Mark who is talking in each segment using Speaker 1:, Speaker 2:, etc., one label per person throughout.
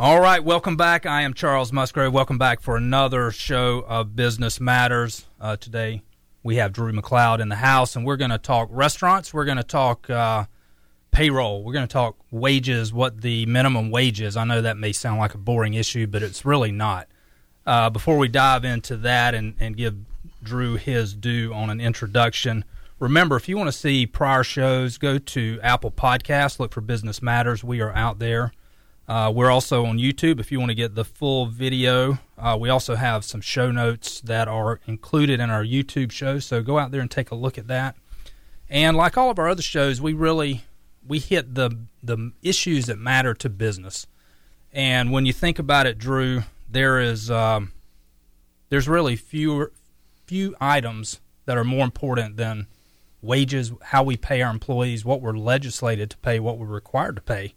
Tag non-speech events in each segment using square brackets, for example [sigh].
Speaker 1: All right, welcome back. I am Charles Musgrave. Welcome back for another show of Business Matters. Uh, today we have Drew McLeod in the house, and we're going to talk restaurants. We're going to talk uh, payroll. We're going to talk wages, what the minimum wage is. I know that may sound like a boring issue, but it's really not. Uh, before we dive into that and, and give Drew his due on an introduction, remember if you want to see prior shows, go to Apple Podcasts, look for Business Matters. We are out there. Uh, we're also on YouTube if you want to get the full video. Uh, we also have some show notes that are included in our YouTube show, so go out there and take a look at that. And like all of our other shows, we really we hit the the issues that matter to business. And when you think about it, Drew, there is um, there's really fewer few items that are more important than wages, how we pay our employees, what we're legislated to pay, what we're required to pay.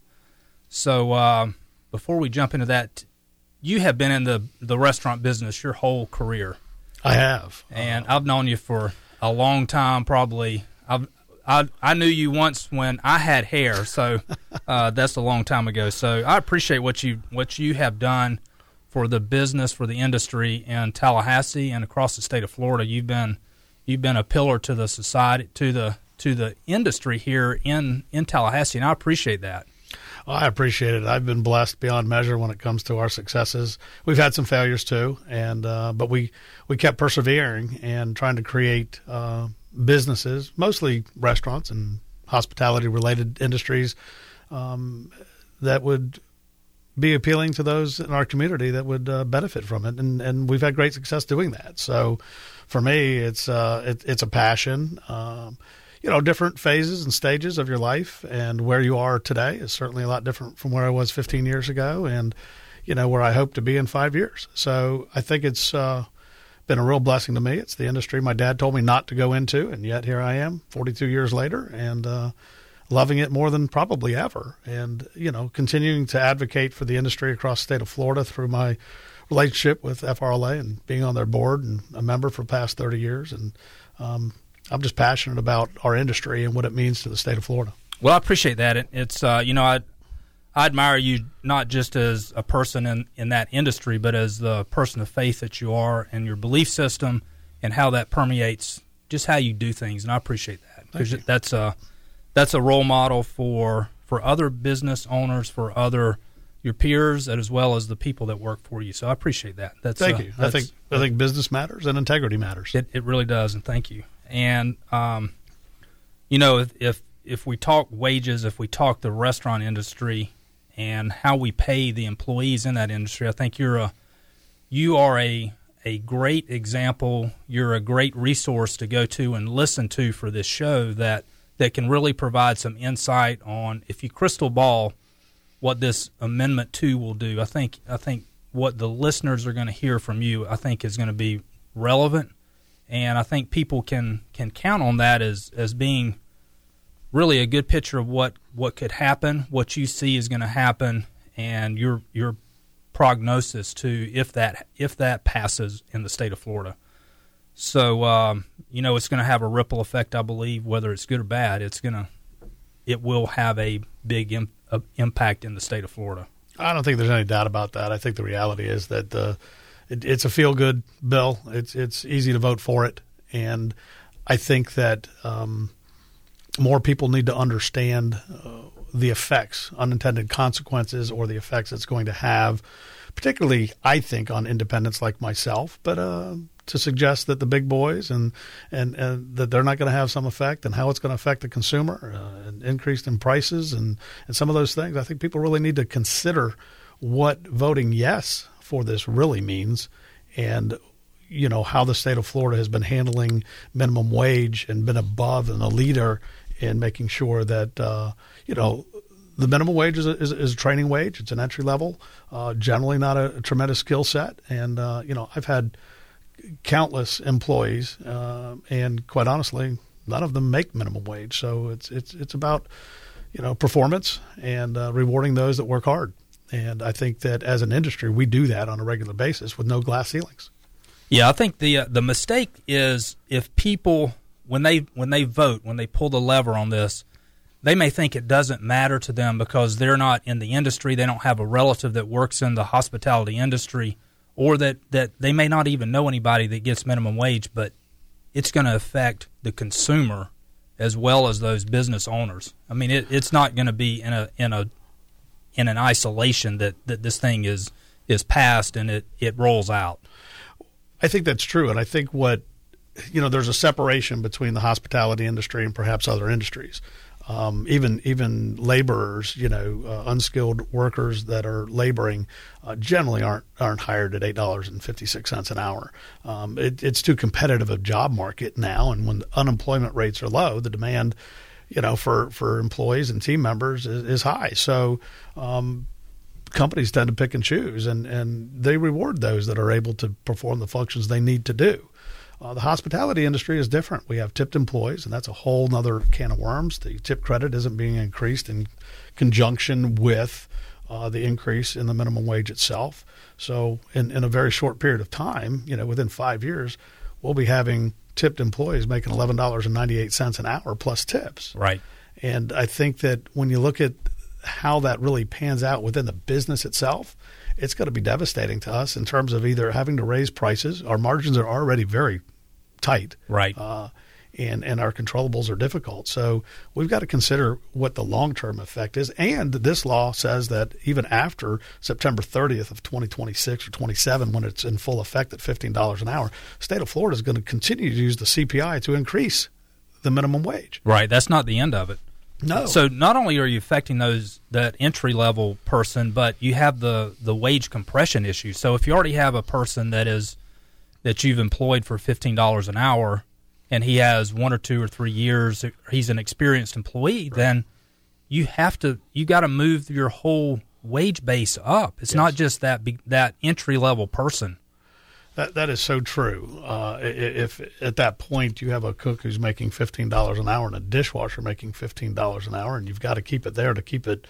Speaker 1: So uh, before we jump into that, you have been in the the restaurant business your whole career.
Speaker 2: I have,
Speaker 1: and uh, I've known you for a long time. Probably, I've I I knew you once when I had hair, so [laughs] uh, that's a long time ago. So I appreciate what you what you have done for the business for the industry in Tallahassee and across the state of Florida. You've been you've been a pillar to the society to the to the industry here in in Tallahassee, and I appreciate that.
Speaker 2: Well, I appreciate it. I've been blessed beyond measure when it comes to our successes. We've had some failures too, and uh, but we we kept persevering and trying to create uh, businesses, mostly restaurants and hospitality related industries, um, that would be appealing to those in our community that would uh, benefit from it, and and we've had great success doing that. So, for me, it's uh, it, it's a passion. Um, you know, different phases and stages of your life, and where you are today is certainly a lot different from where I was 15 years ago, and you know where I hope to be in five years. So I think it's uh, been a real blessing to me. It's the industry my dad told me not to go into, and yet here I am, 42 years later, and uh, loving it more than probably ever. And you know, continuing to advocate for the industry across the state of Florida through my relationship with FRLA and being on their board and a member for the past 30 years, and um, I'm just passionate about our industry and what it means to the state of Florida.
Speaker 1: Well, I appreciate that. It's uh, you know I I admire you not just as a person in in that industry, but as the person of faith that you are, and your belief system, and how that permeates just how you do things. And I appreciate that because that's a that's a role model for for other business owners, for other your peers, as well as the people that work for you. So I appreciate that.
Speaker 2: That's thank uh, you. I think I think business matters and integrity matters.
Speaker 1: It, it really does, and thank you. And um, you know, if, if if we talk wages, if we talk the restaurant industry and how we pay the employees in that industry, I think you're a you are a a great example. You're a great resource to go to and listen to for this show that that can really provide some insight on if you crystal ball what this amendment 2 will do. I think I think what the listeners are going to hear from you I think is going to be relevant and I think people can can count on that as as being really a good picture of what what could happen, what you see is going to happen, and your your prognosis to if that if that passes in the state of Florida. So um, you know it's going to have a ripple effect, I believe, whether it's good or bad. It's going to it will have a big Im- uh, impact in the state of Florida.
Speaker 2: I don't think there's any doubt about that. I think the reality is that the it, it's a feel good bill. It's it's easy to vote for it, and I think that um, more people need to understand uh, the effects, unintended consequences, or the effects it's going to have. Particularly, I think on independents like myself, but uh, to suggest that the big boys and, and, and that they're not going to have some effect and how it's going to affect the consumer uh, and increased in prices and, and some of those things. I think people really need to consider what voting yes for this really means and you know how the state of Florida has been handling minimum wage and been above and a leader in making sure that uh, you know the minimum wage is a, is, is a training wage. It's an entry level, uh, generally not a, a tremendous skill set. And uh, you know I've had countless employees, uh, and quite honestly, none of them make minimum wage. So it's it's it's about you know performance and uh, rewarding those that work hard. And I think that as an industry, we do that on a regular basis with no glass ceilings.
Speaker 1: Yeah, I think the uh, the mistake is if people when they when they vote when they pull the lever on this, they may think it doesn't matter to them because they're not in the industry, they don't have a relative that works in the hospitality industry, or that, that they may not even know anybody that gets minimum wage, but it's going to affect the consumer as well as those business owners. I mean, it, it's not going to be in a in a in an isolation that, that this thing is is passed and it, it rolls out.
Speaker 2: I think that's true, and I think what you know, there's a separation between the hospitality industry and perhaps other industries. Um, even even laborers, you know, uh, unskilled workers that are laboring uh, generally aren't aren't hired at eight dollars and fifty six cents an hour. Um, it, it's too competitive a job market now, and when unemployment rates are low, the demand, you know, for for employees and team members is, is high. So. Um, companies tend to pick and choose, and, and they reward those that are able to perform the functions they need to do. Uh, the hospitality industry is different. We have tipped employees, and that's a whole other can of worms. The tip credit isn't being increased in conjunction with uh, the increase in the minimum wage itself. So, in, in a very short period of time, you know, within five years, we'll be having tipped employees making eleven dollars and ninety eight cents an hour plus tips.
Speaker 1: Right.
Speaker 2: And I think that when you look at how that really pans out within the business itself, it's going to be devastating to us in terms of either having to raise prices. Our margins are already very tight.
Speaker 1: Right.
Speaker 2: Uh, and, and our controllables are difficult. So we've got to consider what the long term effect is. And this law says that even after September 30th of 2026 or 27, when it's in full effect at $15 an hour, state of Florida is going to continue to use the CPI to increase the minimum wage.
Speaker 1: Right. That's not the end of it.
Speaker 2: No.
Speaker 1: So not only are you affecting those that entry level person, but you have the the wage compression issue. So if you already have a person that is that you've employed for fifteen dollars an hour, and he has one or two or three years, he's an experienced employee, right. then you have to you got to move your whole wage base up. It's yes. not just that that entry level person.
Speaker 2: That that is so true. Uh, if at that point you have a cook who's making fifteen dollars an hour and a dishwasher making fifteen dollars an hour, and you've got to keep it there to keep it,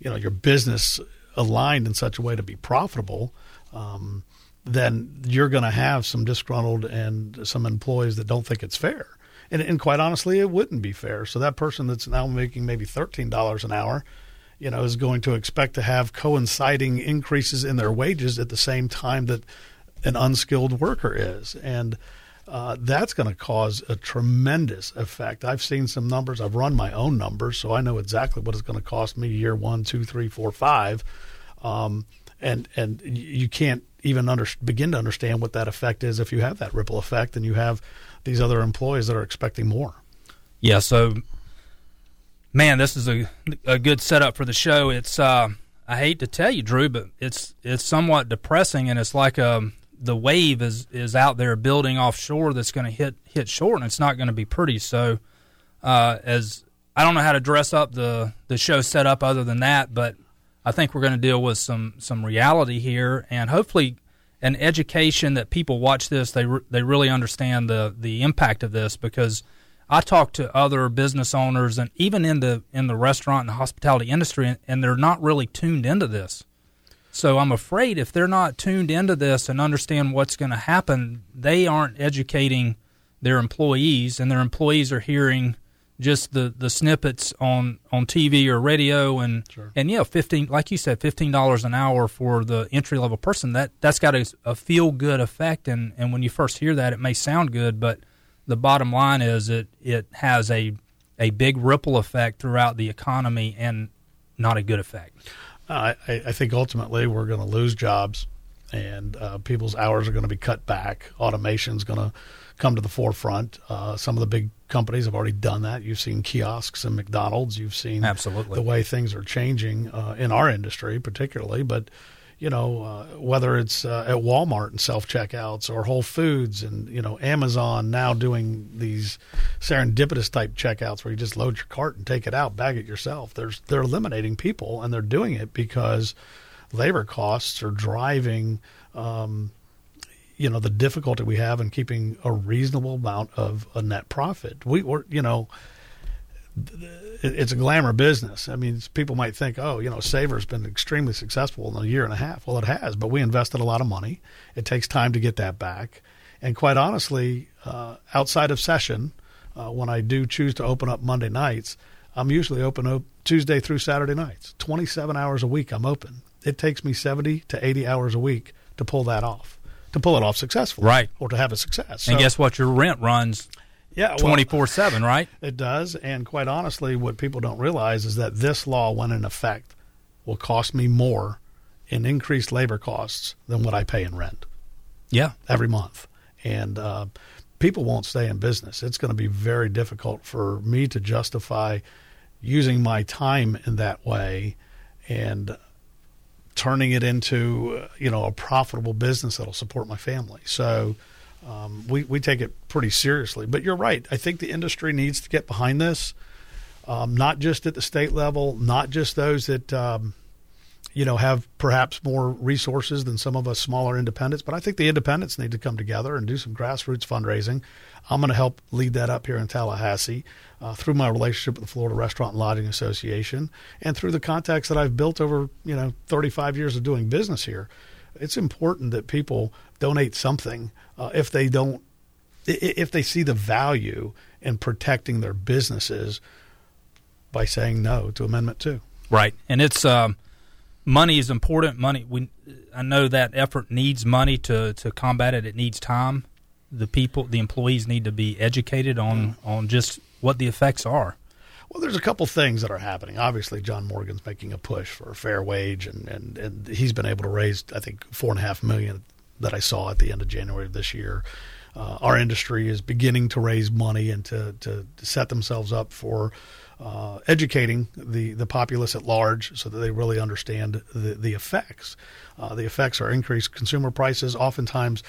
Speaker 2: you know, your business aligned in such a way to be profitable. Um, then you're going to have some disgruntled and some employees that don't think it's fair. And, and quite honestly, it wouldn't be fair. So that person that's now making maybe thirteen dollars an hour, you know, is going to expect to have coinciding increases in their wages at the same time that an unskilled worker is, and uh, that's going to cause a tremendous effect. I've seen some numbers. I've run my own numbers, so I know exactly what it's going to cost me year one, two, three, four, five. Um, and and you can't even under, begin to understand what that effect is if you have that ripple effect and you have these other employees that are expecting more.
Speaker 1: Yeah. So, man, this is a a good setup for the show. It's uh, I hate to tell you, Drew, but it's it's somewhat depressing, and it's like um the wave is is out there building offshore that's going to hit hit shore, and it's not going to be pretty. So, uh, as I don't know how to dress up the the show setup other than that, but I think we're going to deal with some some reality here, and hopefully, an education that people watch this they re- they really understand the the impact of this because I talk to other business owners and even in the in the restaurant and hospitality industry, and, and they're not really tuned into this. So I'm afraid if they're not tuned into this and understand what's going to happen, they aren't educating their employees, and their employees are hearing just the, the snippets on, on TV or radio and sure. and yeah, fifteen like you said, fifteen dollars an hour for the entry level person. That that's got a, a feel good effect, and, and when you first hear that, it may sound good, but the bottom line is it it has a a big ripple effect throughout the economy and not a good effect.
Speaker 2: I, I think ultimately we're going to lose jobs, and uh, people's hours are going to be cut back. Automation is going to come to the forefront. Uh, some of the big companies have already done that. You've seen kiosks and McDonald's. You've seen
Speaker 1: absolutely
Speaker 2: the way things are changing uh, in our industry, particularly. But you know, uh, whether it's uh, at Walmart and self checkouts or Whole Foods and you know Amazon now doing these serendipitous type checkouts where you just load your cart and take it out, bag it yourself. There's they're eliminating people and they're doing it because labor costs are driving. Um, you know the difficulty we have in keeping a reasonable amount of a net profit. We were, you know, it's a glamour business. I mean, people might think, oh, you know, Savor's been extremely successful in a year and a half. Well, it has, but we invested a lot of money. It takes time to get that back. And quite honestly, uh, outside of session, uh, when I do choose to open up Monday nights, I'm usually open op- Tuesday through Saturday nights, 27 hours a week. I'm open. It takes me 70 to 80 hours a week to pull that off, to pull it off successfully,
Speaker 1: Right.
Speaker 2: Or to have a success.
Speaker 1: and guess what? Your rent runs
Speaker 2: yeah,
Speaker 1: twenty four seven, right? [laughs]
Speaker 2: It does, and quite honestly, what people don't realize is that this law, when in effect, will cost me more in increased labor costs than what I pay in rent
Speaker 1: Yeah.
Speaker 2: every month. And uh, people won't stay in business. It's going to be very difficult for me to justify using my time in that way and turning it into uh, you know a profitable business that'll support my family. So um, we we take it pretty seriously. But you're right. I think the industry needs to get behind this, um, not just at the state level, not just those that. Um, you know, have perhaps more resources than some of us smaller independents. But I think the independents need to come together and do some grassroots fundraising. I'm going to help lead that up here in Tallahassee uh, through my relationship with the Florida Restaurant and Lodging Association and through the contacts that I've built over, you know, 35 years of doing business here. It's important that people donate something uh, if they don't, if they see the value in protecting their businesses by saying no to Amendment 2.
Speaker 1: Right, and it's um, money is important. Money, we, I know that effort needs money to to combat it. It needs time. The people, the employees, need to be educated on on just what the effects are.
Speaker 2: Well, there's a couple things that are happening. Obviously, John Morgan's making a push for a fair wage, and, and, and he's been able to raise, I think, four and a half million that I saw at the end of January of this year. Uh, our industry is beginning to raise money and to, to, to set themselves up for uh, educating the, the populace at large so that they really understand the, the effects. Uh, the effects are increased consumer prices. Oftentimes,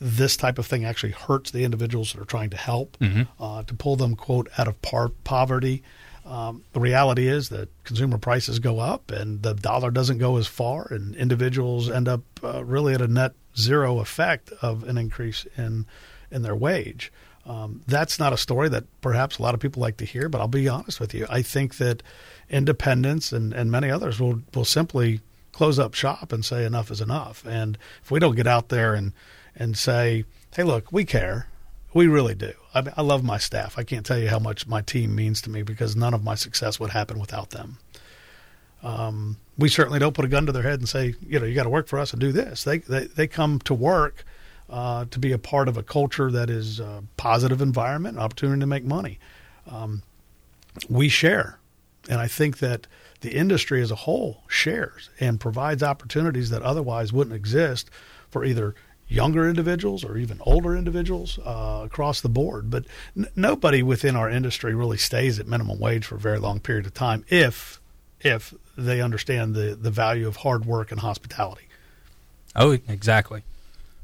Speaker 2: this type of thing actually hurts the individuals that are trying to help uh, to pull them quote out of par- poverty. Um, the reality is that consumer prices go up and the dollar doesn't go as far, and individuals end up uh, really at a net zero effect of an increase in in their wage. Um, that's not a story that perhaps a lot of people like to hear, but I'll be honest with you. I think that independents and, and many others will, will simply close up shop and say enough is enough. And if we don't get out there and, and say, hey, look, we care, we really do. I, I love my staff. I can't tell you how much my team means to me because none of my success would happen without them. Um, we certainly don't put a gun to their head and say, you know, you got to work for us and do this. They they, they come to work uh, to be a part of a culture that is a positive environment, opportunity to make money. Um, we share, and I think that the industry as a whole shares and provides opportunities that otherwise wouldn't exist for either younger individuals or even older individuals uh, across the board. But n- nobody within our industry really stays at minimum wage for a very long period of time if if they understand the, the value of hard work and hospitality.
Speaker 1: Oh, exactly.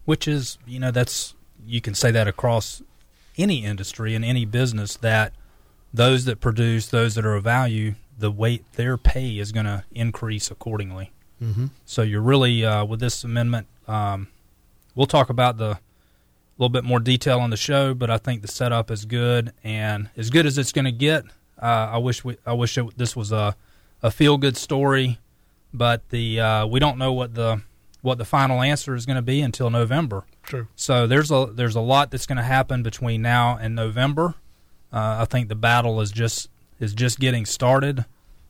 Speaker 1: Which is, you know, that's you can say that across any industry and any business that those that produce, those that are of value, the weight their pay is going to increase accordingly.
Speaker 2: Mm-hmm.
Speaker 1: So you're really uh, with this amendment. Um, we'll talk about the a little bit more detail on the show, but I think the setup is good and as good as it's going to get. Uh, I wish we, I wish it, this was a a feel good story, but the uh, we don't know what the what the final answer is going to be until November.
Speaker 2: True.
Speaker 1: So there's a there's a lot that's going to happen between now and November. Uh, I think the battle is just is just getting started.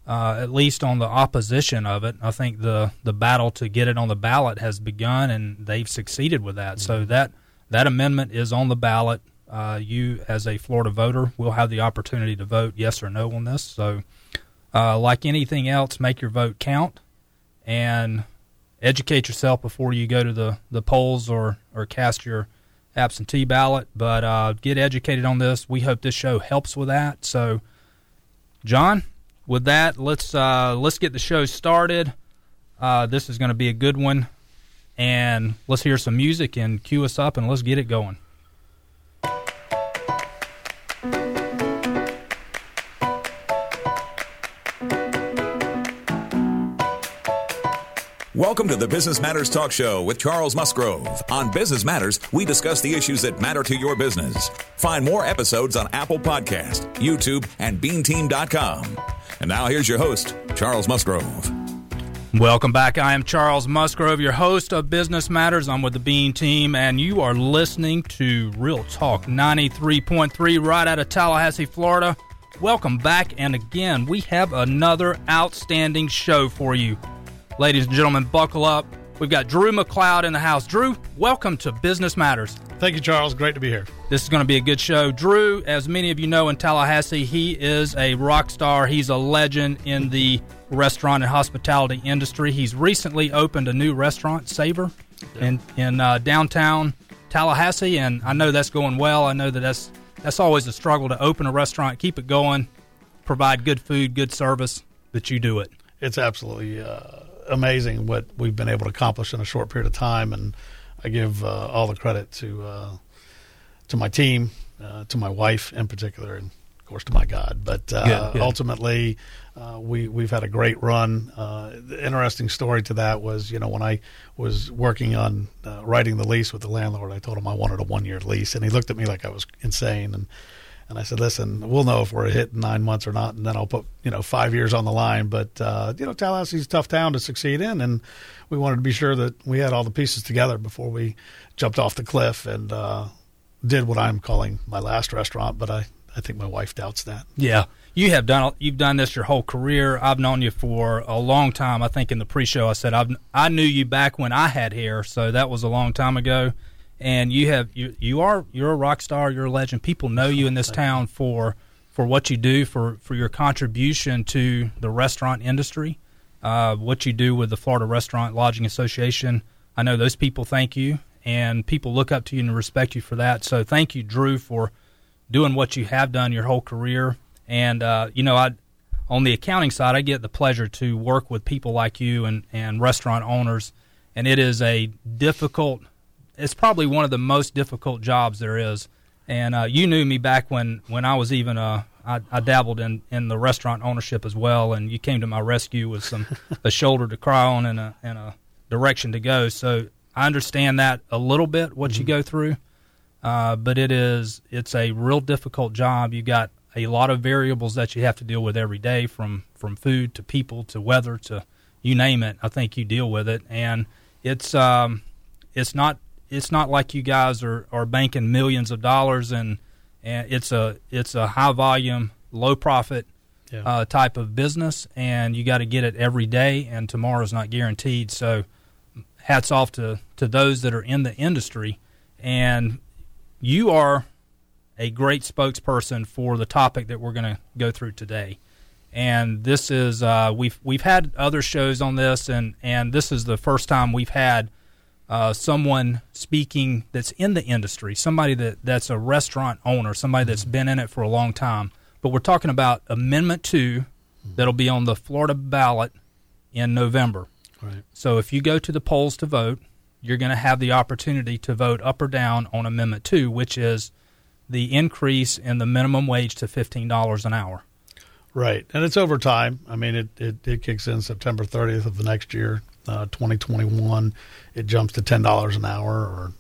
Speaker 1: Uh, at least on the opposition of it, I think the the battle to get it on the ballot has begun, and they've succeeded with that. So that that amendment is on the ballot. Uh, you, as a Florida voter, will have the opportunity to vote yes or no on this. So, uh, like anything else, make your vote count and educate yourself before you go to the, the polls or, or cast your absentee ballot. But uh, get educated on this. We hope this show helps with that. So, John, with that, let's uh, let's get the show started. Uh, this is going to be a good one, and let's hear some music and cue us up, and let's get it going.
Speaker 3: Welcome to the Business Matters Talk Show with Charles Musgrove. On Business Matters, we discuss the issues that matter to your business. Find more episodes on Apple Podcast, YouTube, and BeanTeam.com. And now here's your host, Charles Musgrove.
Speaker 1: Welcome back. I am Charles Musgrove, your host of Business Matters. I'm with the Bean Team, and you are listening to Real Talk 93.3 right out of Tallahassee, Florida. Welcome back, and again, we have another outstanding show for you. Ladies and gentlemen, buckle up. We've got Drew McLeod in the house. Drew, welcome to Business Matters.
Speaker 2: Thank you, Charles. Great to be here.
Speaker 1: This is going to be a good show. Drew, as many of you know in Tallahassee, he is a rock star. He's a legend in the restaurant and hospitality industry. He's recently opened a new restaurant, Savor, in in uh, downtown Tallahassee, and I know that's going well. I know that that's that's always a struggle to open a restaurant, keep it going, provide good food, good service, but you do it.
Speaker 2: It's absolutely uh, amazing what we've been able to accomplish in a short period of time, and I give uh, all the credit to uh, to my team, uh, to my wife in particular, and of course to my God. But uh,
Speaker 1: Good, good.
Speaker 2: ultimately, uh, we we've had a great run. Uh, the interesting story to that was, you know, when I was working on uh, writing the lease with the landlord, I told him I wanted a one year lease, and he looked at me like I was insane, and and I said, listen, we'll know if we're a hit in nine months or not, and then I'll put you know five years on the line. But uh, you know, Tallahassee's a tough town to succeed in, and we wanted to be sure that we had all the pieces together before we jumped off the cliff and uh, did what I'm calling my last restaurant. But I, I think my wife doubts that.
Speaker 1: Yeah, you have done you've done this your whole career. I've known you for a long time. I think in the pre-show I said I've, I knew you back when I had hair, so that was a long time ago. And you have you you are you're a rock star. You're a legend. People know you in this town for for what you do for for your contribution to the restaurant industry. Uh, what you do with the Florida Restaurant Lodging Association. I know those people thank you, and people look up to you and respect you for that. So thank you, Drew, for doing what you have done your whole career. And uh, you know, I on the accounting side, I get the pleasure to work with people like you and and restaurant owners, and it is a difficult. It's probably one of the most difficult jobs there is. And uh, you knew me back when when I was even uh, I, I dabbled in in the restaurant ownership as well, and you came to my rescue with some [laughs] a shoulder to cry on and a and a direction to go. So I understand that a little bit what you go through uh, but it is it's a real difficult job. You got a lot of variables that you have to deal with every day, from from food to people to weather to you name it. I think you deal with it, and it's um, it's not it's not like you guys are, are banking millions of dollars, and and it's a it's a high volume, low profit
Speaker 2: Yeah.
Speaker 1: uh, type of business, and you got to get it every day, and tomorrow's not guaranteed. So, hats off to, to those that are in the industry, and you are a great spokesperson for the topic that we're going to go through today. And this is uh, we've we've had other shows on this, and and this is the first time we've had uh, someone speaking that's in the industry, somebody that, that's a restaurant owner, somebody that's been in it for a long time. But we're talking about Amendment 2 that'll be on the Florida ballot in November.
Speaker 2: Right.
Speaker 1: So if you go to the polls to vote, you're going to have the opportunity to vote up or down on Amendment 2, which is the increase in the minimum wage to $15 an hour.
Speaker 2: Right, and it's over time. I mean, it, it, it kicks in September 30th of the next year, uh, 2021. It jumps to ten dollars an hour or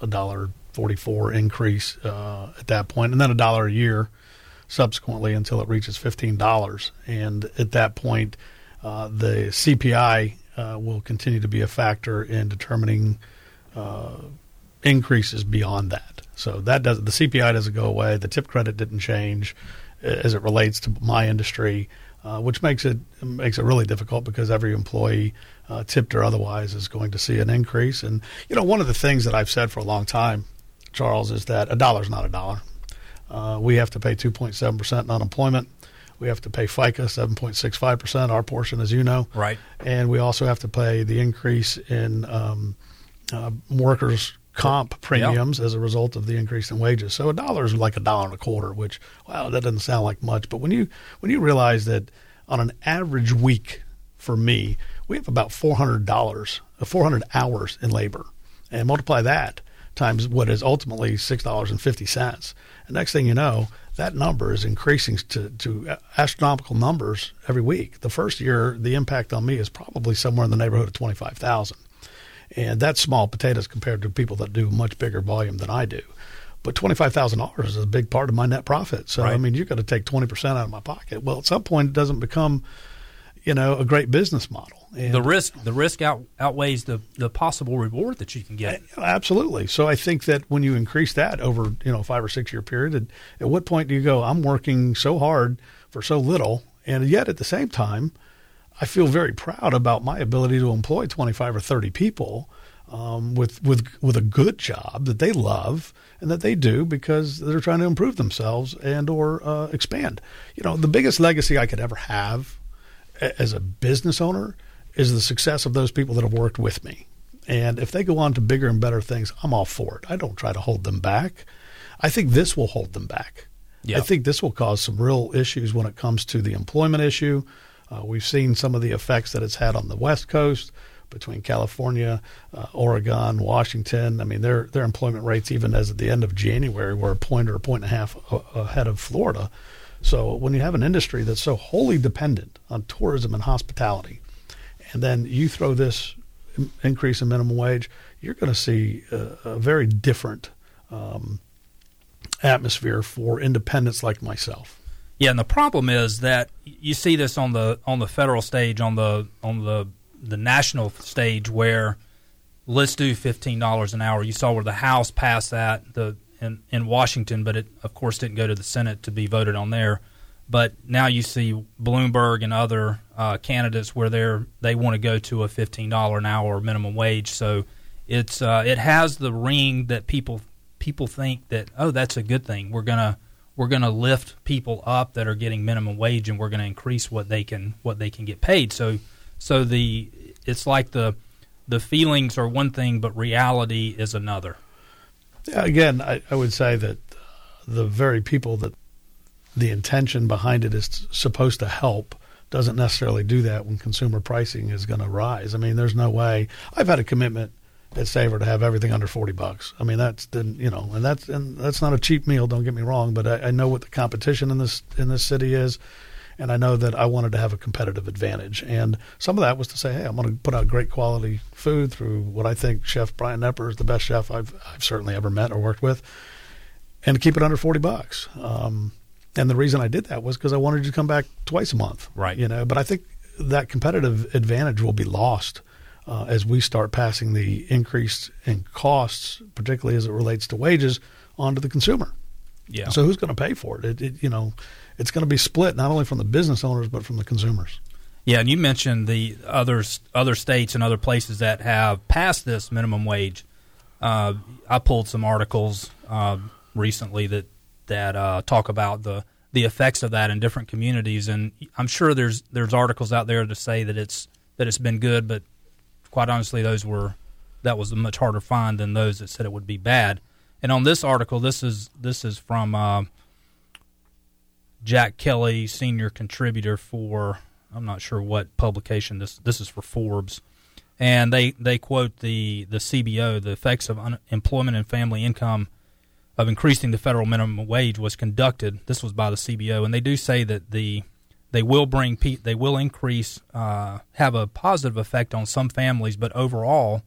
Speaker 2: a dollar 44 increase uh, at that point, and then a dollar a year subsequently until it reaches fifteen dollars. And at that point, uh, the CPI uh, will continue to be a factor in determining uh, increases beyond that. So that does the CPI doesn't go away. The tip credit didn't change as it relates to my industry, uh, which makes it makes it really difficult because every employee, uh, tipped or otherwise, is going to see an increase. And you know, one of the things that I've said for a long time, Charles, is that a dollar is not a dollar. Uh, we have to pay 2.7 percent in unemployment. We have to pay FICA 7.65 percent, our portion, as you know
Speaker 1: Right.
Speaker 2: and we also have to pay the increase in um, uh, workers' comp premiums as a result of the increase in wages. So a dollar is like a dollar and a quarter, which wow, that doesn't sound like much, but when you when you realize that on an average week for me, we have about four hundred dollars, uh, four hundred hours in labor, and multiply that times what is ultimately six dollars and fifty cents. And next thing you know, that number is increasing to, to astronomical numbers every week. The first year, the impact on me is probably somewhere in the neighborhood of twenty five thousand, and that's small potatoes compared to people that do much bigger volume than I do. But twenty five thousand dollars is a big part of my net profit. So I mean, you've got to take twenty percent out of my pocket. Well, at some point, it doesn't become you know, a great business model.
Speaker 1: And the risk, the risk out, outweighs the, the possible reward that you can get.
Speaker 2: Absolutely. So I think that when you increase that over, you know, five or six year period, at, at what point do you go, I'm working so hard for so little, and yet at the same time, I feel very proud about my ability to employ 25 or 30 people um, with with with a good job that they love and that they do because they're trying to improve themselves and or uh, expand. You know, the biggest legacy I could ever have as a business owner is the success of those people that have worked with me. And if they go on to bigger and better things, I'm all for it. I don't try to hold them back. I think this will hold them back. I think this will cause some real issues when it comes to the employment issue. Uh, we've seen some of the effects that it's had on the West Coast between California, uh, Oregon, Washington. I mean, their their employment rates, even as at the end of January, were a point or a point and a half ahead of Florida. So when you have an industry that's so wholly dependent on tourism and hospitality, and then you throw this increase in minimum wage, you're going to see a, a very different um, atmosphere for independents like myself.
Speaker 1: Yeah, and the problem is that you see this on the on the federal stage, on the on the the national stage, where let's do fifteen dollars an hour. You saw where the House passed that the in in Washington, but it of course didn't go to the Senate to be voted on there. But now you see Bloomberg and other uh, candidates where they're they want to go to a fifteen dollar an hour minimum wage. So it's uh, it has the ring that people people think that oh that's a good thing. We're gonna we're going to lift people up that are getting minimum wage and we're going to increase what they can what they can get paid. So so the it's like the the feelings are one thing but reality is another.
Speaker 2: Again I, I would say that the very people that the intention behind it is supposed to help doesn't necessarily do that when consumer pricing is going to rise. I mean there's no way. I've had a commitment at Savor to have everything under forty bucks. I mean, that's the you know, and that's and that's not a cheap meal. Don't get me wrong, but I, I know what the competition in this in this city is, and I know that I wanted to have a competitive advantage. And some of that was to say, hey, I'm going to put out great quality food through what I think Chef Brian Knepper is the best chef I've I've certainly ever met or worked with, and keep it under forty bucks. Um, and the reason I did that was because I wanted you to come back twice a month,
Speaker 1: right?
Speaker 2: You know, but I think that competitive advantage will be lost uh, as we start passing the increase in costs, particularly as it relates to wages, onto the consumer.
Speaker 1: Yeah.
Speaker 2: So who's going to pay for it? It, it? You know, it's going to be split not only from the business owners but from the consumers.
Speaker 1: Yeah, and you mentioned the others, other states and other places that have passed this minimum wage. Uh, I pulled some articles uh, recently that that uh, talk about the the effects of that in different communities, and I'm sure there's there's articles out there to say that it's that it's been good, but quite honestly, those were that was a much harder find than those that said it would be bad. And on this article, this is this is from uh, Jack Kelly, senior contributor for I'm not sure what publication this this is for Forbes, and they they quote the the CBO the effects of unemployment and family income of increasing the federal minimum wage was conducted. This was by the CBO, and they do say that the they will bring they will increase uh, have a positive effect on some families, but overall,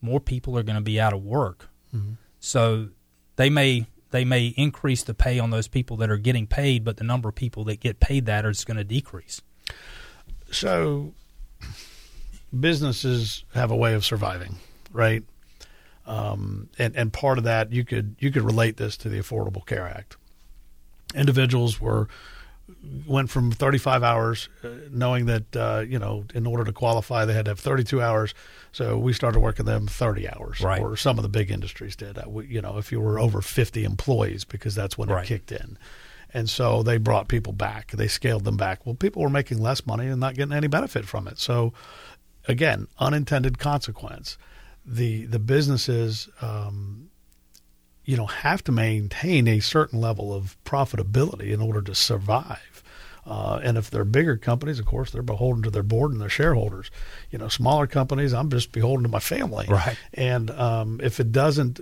Speaker 1: more people are going to be out of work. Mm-hmm. So they may they may increase the pay on those people that are getting paid, but the number of people that get paid that is going to decrease.
Speaker 2: So businesses have a way of surviving, right? Um, and and part of that you could you could relate this to the Affordable Care Act. Individuals were went from 35 hours, uh, knowing that uh, you know in order to qualify they had to have 32 hours. So we started working them 30 hours,
Speaker 1: right.
Speaker 2: or some of the big industries did. Uh, you know, if you were over 50 employees, because that's when right. it kicked in. And so they brought people back. They scaled them back. Well, people were making less money and not getting any benefit from it. So, again, unintended consequence. The the businesses um, you know have to maintain a certain level of profitability in order to survive. Uh, and if they're bigger companies, of course, they're beholden to their board and their shareholders. You know, smaller companies, I'm just beholden to my family.
Speaker 1: Right.
Speaker 2: And um, if it doesn't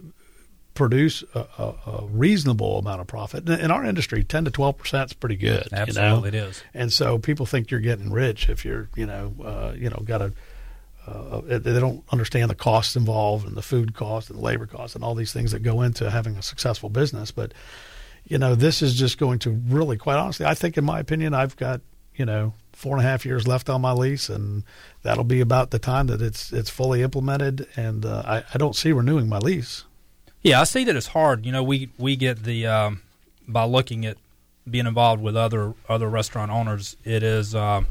Speaker 2: produce a, a, a, reasonable amount of profit in our industry, ten to twelve percent is pretty good.
Speaker 1: Absolutely,
Speaker 2: you know?
Speaker 1: it is.
Speaker 2: And so people think you're getting rich if you're, you know, uh, you know, got a uh, they don't understand the costs involved and the food costs and the labor costs and all these things that go into having a successful business. But you know, this is just going to really, quite honestly, I think, in my opinion, I've got you know, four and a half years left on my lease, and that'll be about the time that it's it's fully implemented. And uh, I, I don't see renewing my lease.
Speaker 1: Yeah, I see that it's hard. You know, we we get the um, by looking at being involved with other other restaurant owners. It is uh,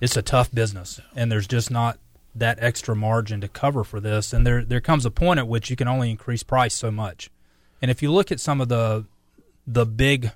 Speaker 1: it's a tough business, and there's just not that extra margin to cover for this. And there there comes a point at which you can only increase price so much. And if you look at some of the the big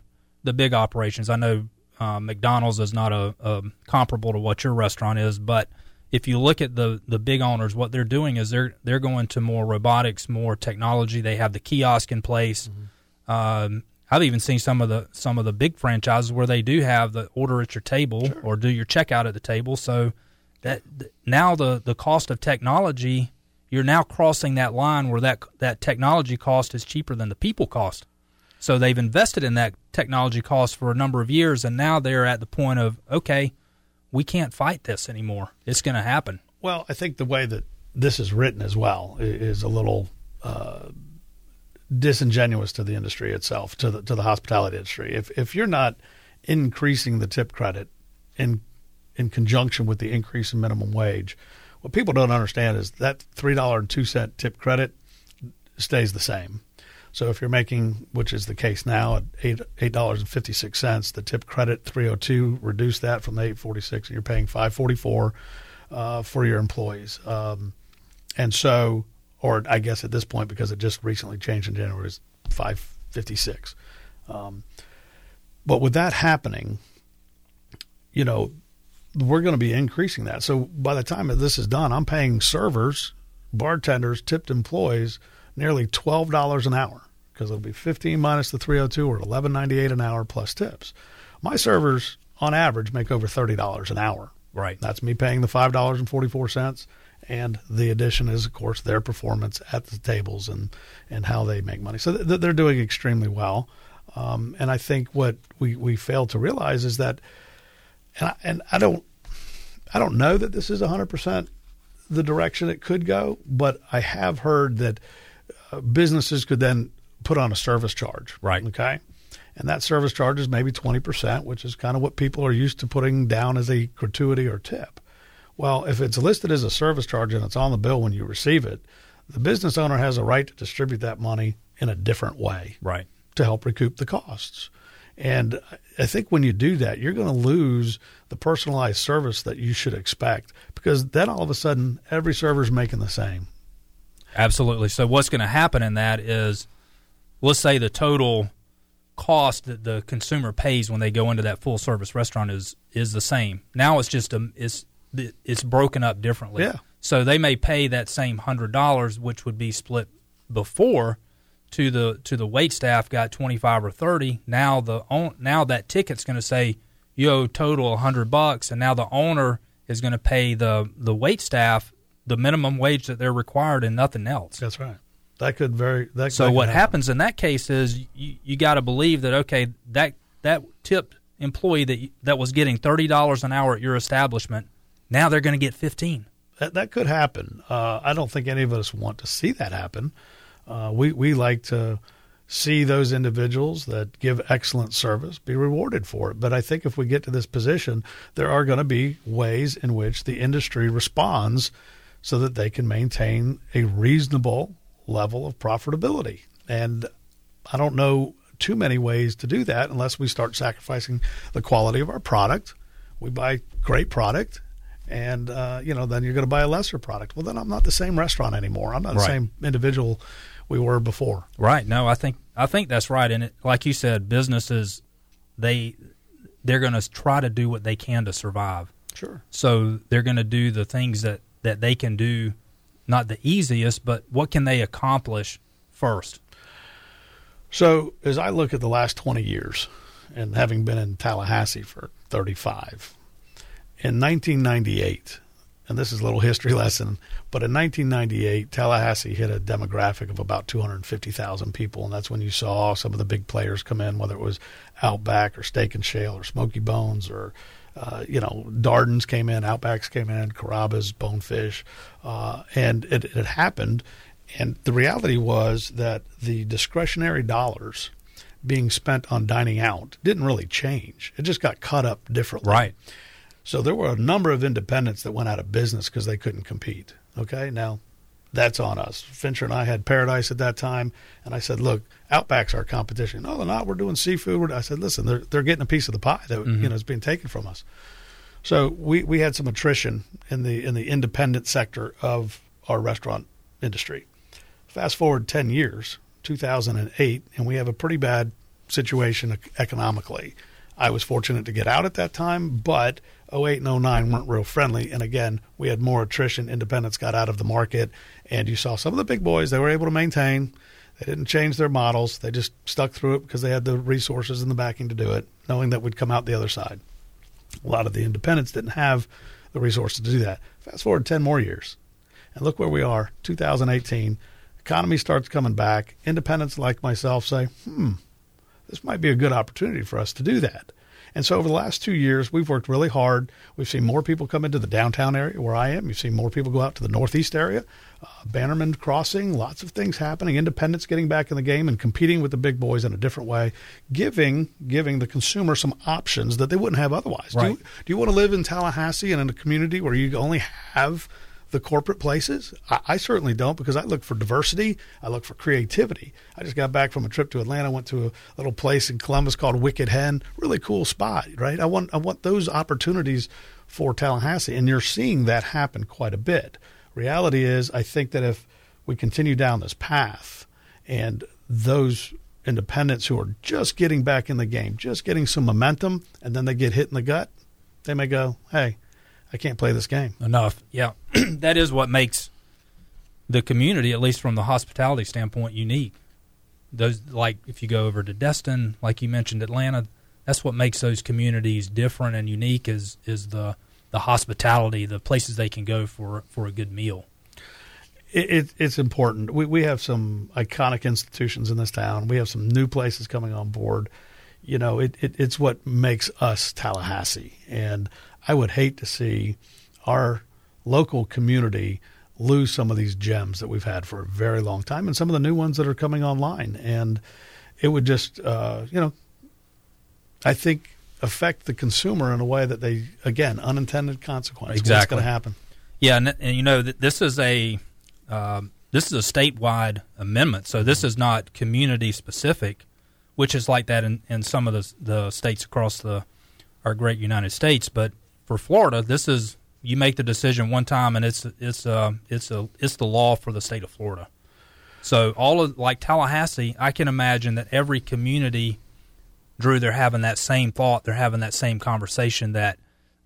Speaker 1: the big operations, I know uh, McDonald's is not a, a comparable to what your restaurant is, but if you look at the the big owners, what they're doing is they're they're going to more robotics, more technology. They have the kiosk in place. Mm-hmm. Um, I've even seen some of the some of the big franchises where they do have the order at your table sure. or do your checkout at the table. So that now the the cost of technology, you're now crossing that line where that that technology cost is cheaper than the people cost. So they've invested in that technology cost for a number of years, and now they're at the point of okay, we can't fight this anymore. It's going to happen.
Speaker 2: Well, I think the way that this is written as well is a little uh, disingenuous to the industry itself, to the to the hospitality industry. If if you're not increasing the tip credit in in conjunction with the increase in minimum wage, what people don't understand is that three dollar and two cent tip credit stays the same. So if you're making, which is the case now at eight eight dollars and fifty six cents, the tip credit three hundred oh two reduce that from the eight forty six, and you're paying five forty four uh, for your employees. Um, and so, or I guess at this point because it just recently changed in January, is five fifty six. Um, but with that happening, you know, we're going to be increasing that. So by the time this is done, I'm paying servers, bartenders, tipped employees nearly twelve dollars an hour because it'll be fifteen minus the three hundred oh two or eleven ninety eight an hour plus tips. My servers on average make over thirty dollars an hour.
Speaker 1: Right.
Speaker 2: That's me paying the five dollars and forty four cents, and the addition is of course their performance at the tables and and how they make money. So th- they're doing extremely well. Um, and I think what we we fail to realize is that, and I, and I don't I don't know that this is hundred percent the direction it could go, but I have heard that uh, businesses could then put on a service charge.
Speaker 1: Right.
Speaker 2: Okay. And that service charge is maybe 20%, which is kind of what people are used to putting down as a gratuity or tip. Well, if it's listed as a service charge and it's on the bill when you receive it, the business owner has a right to distribute that money in a different way.
Speaker 1: Right.
Speaker 2: To help recoup the costs. And I think when you do that, you're going to lose the personalized service that you should expect because then all of a sudden every server is making the same.
Speaker 1: Absolutely. So what's going to happen in that is, let's say the total cost that the consumer pays when they go into that full service restaurant is is the same. Now it's just a it's it's broken up differently.
Speaker 2: Yeah.
Speaker 1: So they may pay that same hundred dollars, which would be split before to the to the wait staff got twenty five or thirty. Now the now that ticket's going to say you owe total hundred bucks, and now the owner is going to pay the the wait staff the minimum wage that they're required and nothing else.
Speaker 2: That's right. That could very. That,
Speaker 1: so
Speaker 2: that
Speaker 1: what
Speaker 2: happen.
Speaker 1: happens in that case is you, you got to believe that okay that that tipped employee that that was getting thirty dollars an hour at your establishment now they're going to get fifteen.
Speaker 2: That that could happen. Uh, I don't think any of us want to see that happen. Uh, we we like to see those individuals that give excellent service be rewarded for it. But I think if we get to this position, there are going to be ways in which the industry responds so that they can maintain a reasonable level of profitability. And I don't know too many ways to do that unless we start sacrificing the quality of our product. We buy great product, and uh, you know then you're going to buy a lesser product. Well, then I'm not the same restaurant anymore. I'm not the same individual we were before.
Speaker 1: Right. No, I think I think that's right. And it, like you said, businesses they they're going to try to do what they can to survive.
Speaker 2: Sure.
Speaker 1: So they're going to do the things that that they can do not the easiest, but what can they accomplish first?
Speaker 2: So, as I look at the last 20 years and having been in Tallahassee for 35, in 1998, and this is a little history lesson, but in 1998, Tallahassee hit a demographic of about 250,000 people, and that's when you saw some of the big players come in, whether it was Outback or Steak and Shake or Smokey Bones or uh, you know, Darden's came in, Outbacks came in, Carrabba's, Bonefish, uh, and it, it happened. And the reality was that the discretionary dollars being spent on dining out didn't really change. It just got cut up differently.
Speaker 1: Right.
Speaker 2: So there were a number of independents that went out of business because they couldn't compete. Okay, now that's on us. Fincher and I had Paradise at that time, and I said, "Look, Outback's our competition." No, they're not. We're doing seafood. I said, "Listen, they're they're getting a piece of the pie that mm-hmm. you know is being taken from us." So we, we had some attrition in the in the independent sector of our restaurant industry. Fast forward ten years, 2008, and we have a pretty bad situation economically. I was fortunate to get out at that time, but 08 and 09 weren't real friendly. And again, we had more attrition. Independents got out of the market, and you saw some of the big boys, they were able to maintain. They didn't change their models. They just stuck through it because they had the resources and the backing to do it, knowing that we'd come out the other side. A lot of the independents didn't have the resources to do that. Fast forward 10 more years, and look where we are 2018. Economy starts coming back. Independents like myself say, hmm, this might be a good opportunity for us to do that. And so over the last two years, we've worked really hard. We've seen more people come into the downtown area where I am. You've seen more people go out to the northeast area, uh, Bannerman Crossing, lots of things happening. Independents getting back in the game and competing with the big boys in a different way, giving giving the consumer some options that they wouldn't have otherwise.
Speaker 1: Right.
Speaker 2: Do, you, do you want to live in Tallahassee and in a community where you only have the corporate places? I, I, certainly don't because I look for diversity. I look for creativity. I just got back from a trip to Atlanta. Went to a little place in Columbus called Wicked Hen. Really cool spot, right? I want I want those opportunities for Tallahassee, and you're seeing that happen quite a bit. Reality is, I think that if we continue down this path, and those independents who are just getting back in the game, just getting some momentum, and then they get hit in the gut, they may go, "Hey." I can't play this game.
Speaker 1: Enough. Yeah. [clears throat] that is what makes the community, at least from the hospitality standpoint, unique. Those like if you go over to Destin, like you mentioned Atlanta, that's what makes those communities different and unique is is the the hospitality, the places they can go for for a good meal.
Speaker 2: It, it, it's important. We we have some iconic institutions in this town. We have some new places coming on board. You know, it, it it's what makes us Tallahassee, and I would hate to see our local community lose some of these gems that we've had for a very long time and some of the new ones that are coming online. And it would just, uh, you know, I think affect the consumer in a way that they, again, unintended consequence.
Speaker 1: Exactly.
Speaker 2: What's going to happen?
Speaker 1: Yeah, and, and, you know, this is a um, this is a statewide amendment, so this is not community specific, which is like that in, in some of the the states across the our great United States. But for Florida, this is you make the decision one time, and it's it's uh it's a it's the law for the state of Florida. So all of like Tallahassee, I can imagine that every community, Drew, they're having that same thought, they're having that same conversation that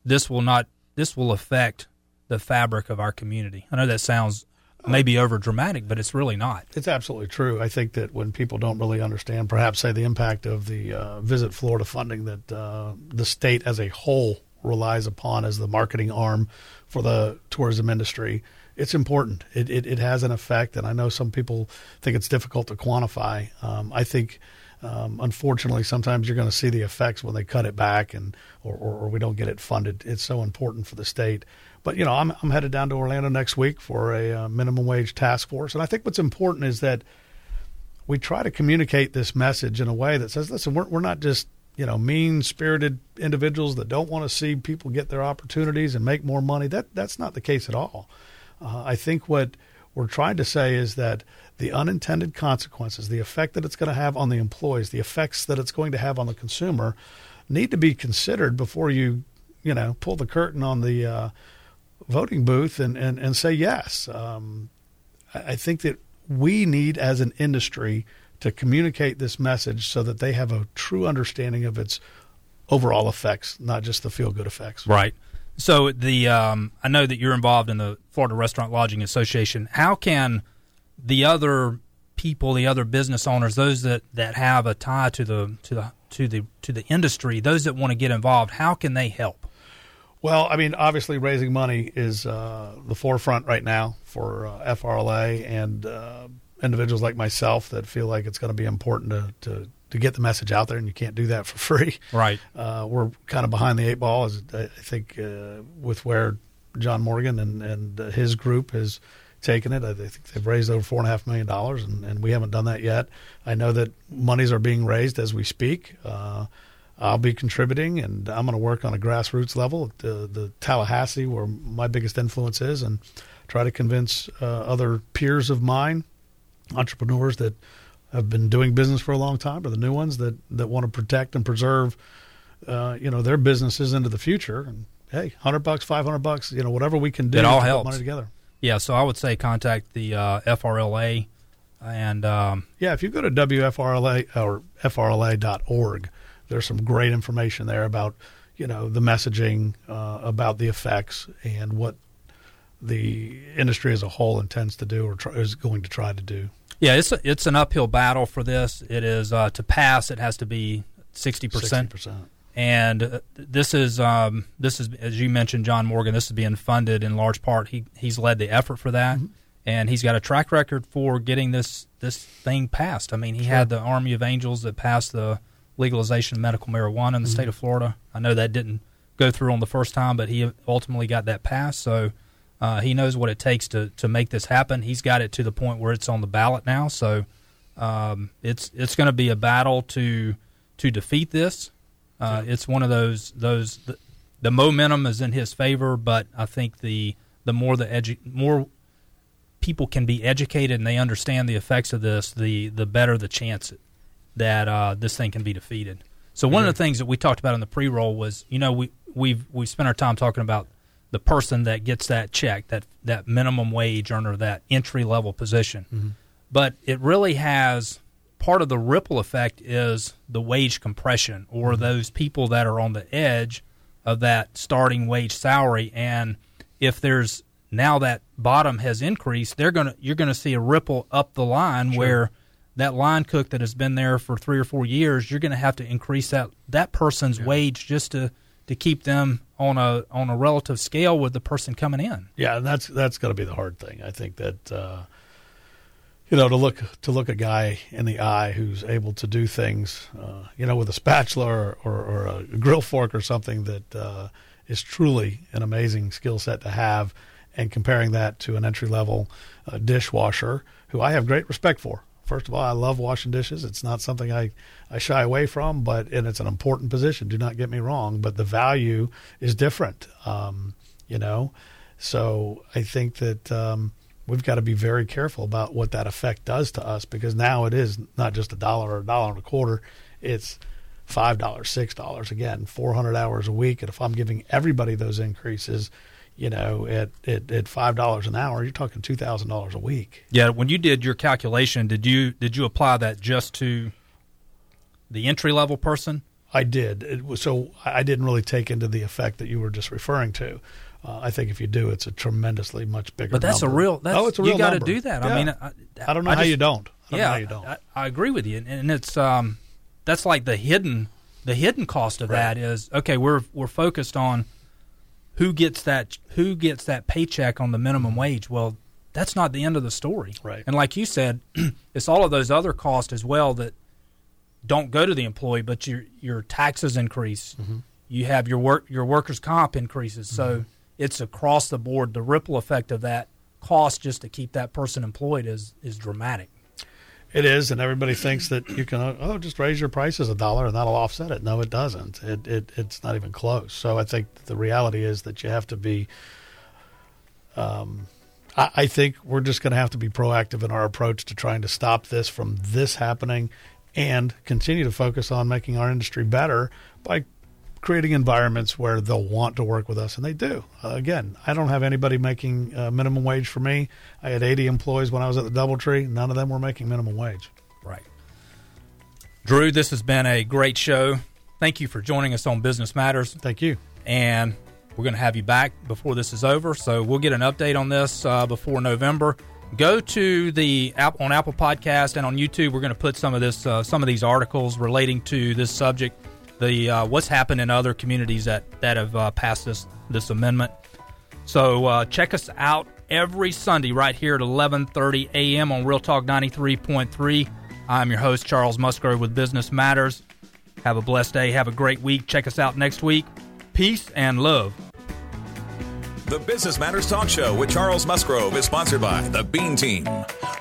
Speaker 1: this will not this will affect the fabric of our community. I know that sounds maybe over dramatic, but it's really not.
Speaker 2: It's absolutely true. I think that when people don't really understand, perhaps say the impact of the uh, Visit Florida funding that uh, the state as a whole relies upon as the marketing arm for the tourism industry. It's important. It, it, it has an effect, and I know some people think it's difficult to quantify. Um, I think, um, unfortunately, sometimes you're going to see the effects when they cut it back, and or, or, or we don't get it funded. It's so important for the state. But you know, I'm I'm headed down to Orlando next week for a uh, minimum wage task force, and I think what's important is that we try to communicate this message in a way that says, listen, we're, we're not just you know, mean spirited individuals that don't want to see people get their opportunities and make more money. That that's not the case at all. Uh, I think what we're trying to say is that the unintended consequences, the effect that it's going to have on the employees, the effects that it's going to have on the consumer, need to be considered before you, you know, pull the curtain on the uh, voting booth and, and, and say yes. Um, I think that we need, as an industry, to communicate this message so that they have a true understanding of its overall effects, not just the feel good effects.
Speaker 1: Right. So the um, I know that you're involved in the Florida Restaurant Lodging Association. How can the other people, the other business owners, those that, that have a tie to the to the to the to the industry, those that want to get involved, how can they help?
Speaker 2: Well, I mean, obviously, raising money is uh, the forefront right now for uh, FRLA, and uh, individuals like myself that feel like it's going to be important to, to, to get the message out there, and you can't do that for [laughs] free.
Speaker 1: Right.
Speaker 2: Uh, we're kind of behind the eight ball, as I think, uh, with where John Morgan and and his group has taken it. I think they've raised over four and a half million dollars, and, and we haven't done that yet. I know that monies are being raised as we speak. Uh, I'll be contributing, and I'm going to work on a grassroots level at the, the Tallahassee, where my biggest influence is, and try to convince uh, other peers of mine, entrepreneurs that have been doing business for a long time, or the new ones that that want to protect and preserve, uh, you know, their businesses into the future. And hey, hundred bucks, five hundred bucks, you know, whatever we can do
Speaker 1: It all
Speaker 2: to
Speaker 1: helps.
Speaker 2: put money together.
Speaker 1: Yeah, so I would say contact the uh, FRLA and um,
Speaker 2: Yeah, if you go to WFRLA or FRLA.org, there's some great information there about, you know, the messaging, uh, about the effects and what the industry as a whole intends to do or try, is going to try to do.
Speaker 1: yeah, it's a, it's an uphill battle for this. It is uh, to pass. It has to be sixty percent.
Speaker 2: 60%.
Speaker 1: and uh, this is um, this is as you mentioned, John Morgan. This is being funded in large part. He he's led the effort for that, and he's got a track record for getting this this thing passed. I mean, he had the Army of Angels that passed the legalization of medical marijuana in the state of Florida. I know that didn't go through on the first time, but he ultimately got that passed. So. Uh, he knows what it takes to, to make this happen. He's got it to the point where it's on the ballot now. So um, it's it's going to be a battle to to defeat this. Uh, It's one of those those the, the momentum is in his favor, but I think the the more the edu- more people can be educated and they understand the effects of this, the the better the chance that uh, this thing can be defeated. So one of the things that we talked about in the pre roll was, you know, we we've we spent our time talking about the person that gets that check, that that minimum wage earner, that entry level position. Mm-hmm. But it really has part of the ripple effect is the wage compression or mm-hmm. those people that are on the edge of that starting wage salary. And if there's now that bottom has increased they're going to you're going to see a ripple up the line where that line cook that has been there for 3 or 4 years you're going to have to increase that that person's wage just to to keep them on a on a relative scale with the person coming in
Speaker 2: Yeah, and that's that's going to be the hard thing. I think that uh, you know to look to look a guy in the eye who's able to do things, uh, you know, with a spatula or, or, or a grill fork or something that uh, is truly an amazing skill set to have, and comparing that to an entry level uh, dishwasher who I have great respect for. First of all, I love washing dishes. It's not something I, I shy away from, but and it's an important position. Do not get me wrong, but the value is different. Um, you know, so I think that um, we've got to be very careful about what that effect does to us because now it is not just a dollar or a dollar and a quarter; it's five dollars, six dollars again, four hundred hours a week. And if I'm giving everybody those increases, you know, at at, at five dollars an hour, you're talking two thousand dollars a week.
Speaker 1: Yeah, when you did your calculation, did you did you apply that just to the entry level person?
Speaker 2: I did. It was, so I didn't really take into the effect that you were just referring to. Uh, I think if you do, it's a tremendously much bigger.
Speaker 1: But that's
Speaker 2: number.
Speaker 1: a real. That's,
Speaker 2: oh, it's a real
Speaker 1: You got to do that. I
Speaker 2: Yeah.
Speaker 1: mean, I,
Speaker 2: I don't know
Speaker 1: I
Speaker 2: how
Speaker 1: just-
Speaker 2: you don't. I don't
Speaker 1: yeah,
Speaker 2: know how you don't.
Speaker 1: I, I agree with you, and, and it's um, that's like the hidden the hidden cost of
Speaker 2: Right.
Speaker 1: that is okay. We're we're focused on who gets that who gets that paycheck on the minimum wage. Well, that's not the end of the story,
Speaker 2: Right.
Speaker 1: And like you said, [clears throat] it's all of those other costs as well that don't go to the employee, but your your taxes increase.
Speaker 2: Mm-hmm.
Speaker 1: You have your work your workers' comp increases, so it's across the board. The ripple effect of that cost just to keep that person employed is is dramatic.
Speaker 2: It is, and everybody thinks that you can oh just raise your prices a dollar and that'll offset it. No, it doesn't. It, it it's not even close. So I think the reality is that you have to be. Um, I, I think we're just going to have to be proactive in our approach to trying to stop this from this happening, and continue to focus on making our industry better by creating environments where they'll want to work with us, and they do. Uh, again, I don't have anybody making uh, minimum wage for me. I had 80 employees when I was at the DoubleTree. None of them were making minimum wage.
Speaker 1: Right. Drew, this has been a great show. Thank you for joining us on Business Matters,
Speaker 2: Thank you.
Speaker 1: and we're going to have you back before this is over. So we'll get an update on this uh, before November. Go to the app on Apple Podcast and on YouTube. We're going to put some of this, uh, some of these articles relating to this subject, the uh, what's happened in other communities that that have uh, passed this this amendment. So uh, check us out every Sunday right here at 11:30 a.m. on Real Talk 93.3. I'm your host Charles Musgrove with Business Matters. Have a blessed day. Have a great week. Check us out next week. Peace and love.
Speaker 3: The Business Matters Talk Show with Charles Musgrove is sponsored by The Bean Team.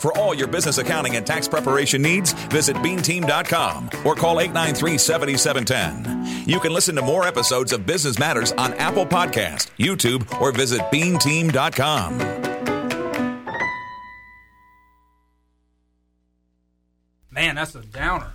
Speaker 3: For all your business accounting and tax preparation needs, visit beanteam.com or call 893 7710. You can listen to more episodes of Business Matters on Apple Podcast, YouTube, or visit beanteam.com.
Speaker 1: Man, that's a downer.